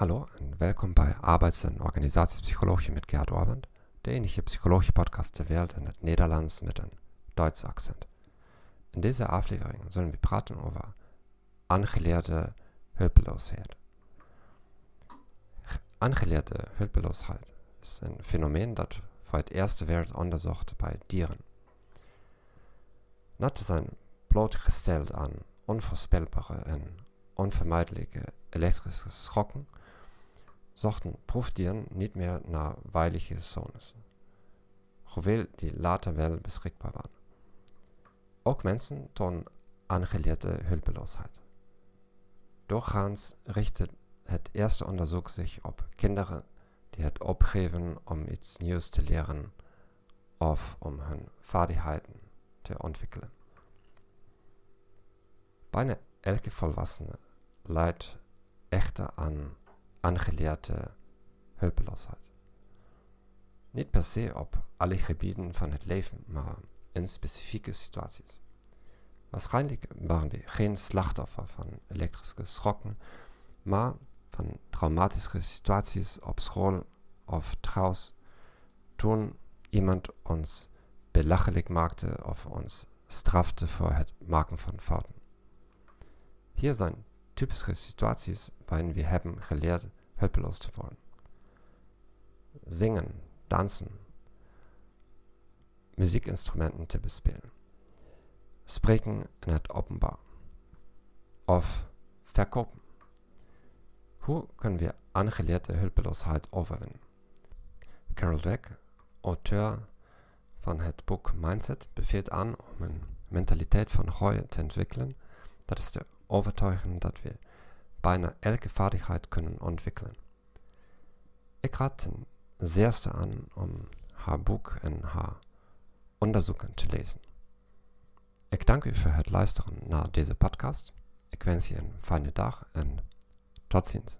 Hallo en welkom bij Arbeids- en Organisatiepsychologie met Gerd Orband, de enige psychologie-podcast der Welt in het Nederlands met een Duits accent. In deze aflevering zullen we praten over angeleerde hulpeloosheid. Angeleerde hulpeloosheid is een fenomeen dat voor het eerst werd onderzocht bij dieren. Na te zijn blootgesteld aan onvoorspelbare en onvermijdelijke elektrische schokken, zochten proefdieren niet meer naar veilige zones, hoewel die later wel beschikbaar waren. Ook mensen tonen aangeleerde hulpeloosheid. Doorgaans richtte het eerste onderzoek zich op kinderen die het opgeven om iets nieuws te leren of om hun vaardigheden te ontwikkelen. Bijna elke volwassene leidt echter aan aangeleerde hulpeloosheid. Niet per se op alle gebieden van het leven, maar in specifieke situaties. Waarschijnlijk waren we geen slachtoffer van elektrische schokken, maar van traumatische situaties op school of thuis, toen iemand ons belachelijk maakte of ons strafte voor het maken van fouten. Hier zijn typische situaties waarin we hebben geleerd hulpeloos te worden. Zingen, dansen, muziekinstrumenten te bespelen, spreken in het openbaar of verkopen. Hoe kunnen we aangeleerde hulpeloosheid overwinnen? Carol Dweck, auteur van het boek Mindset, beveelt aan om een mentaliteit van groei te ontwikkelen. Dat is de overtuiging dat we bijna elke vaardigheid kunnen ontwikkelen. Ik raad ten zeerste aan om haar boek en haar onderzoeken te lezen. Ik dank u voor het luisteren naar deze podcast. Ik wens je een fijne dag en tot ziens.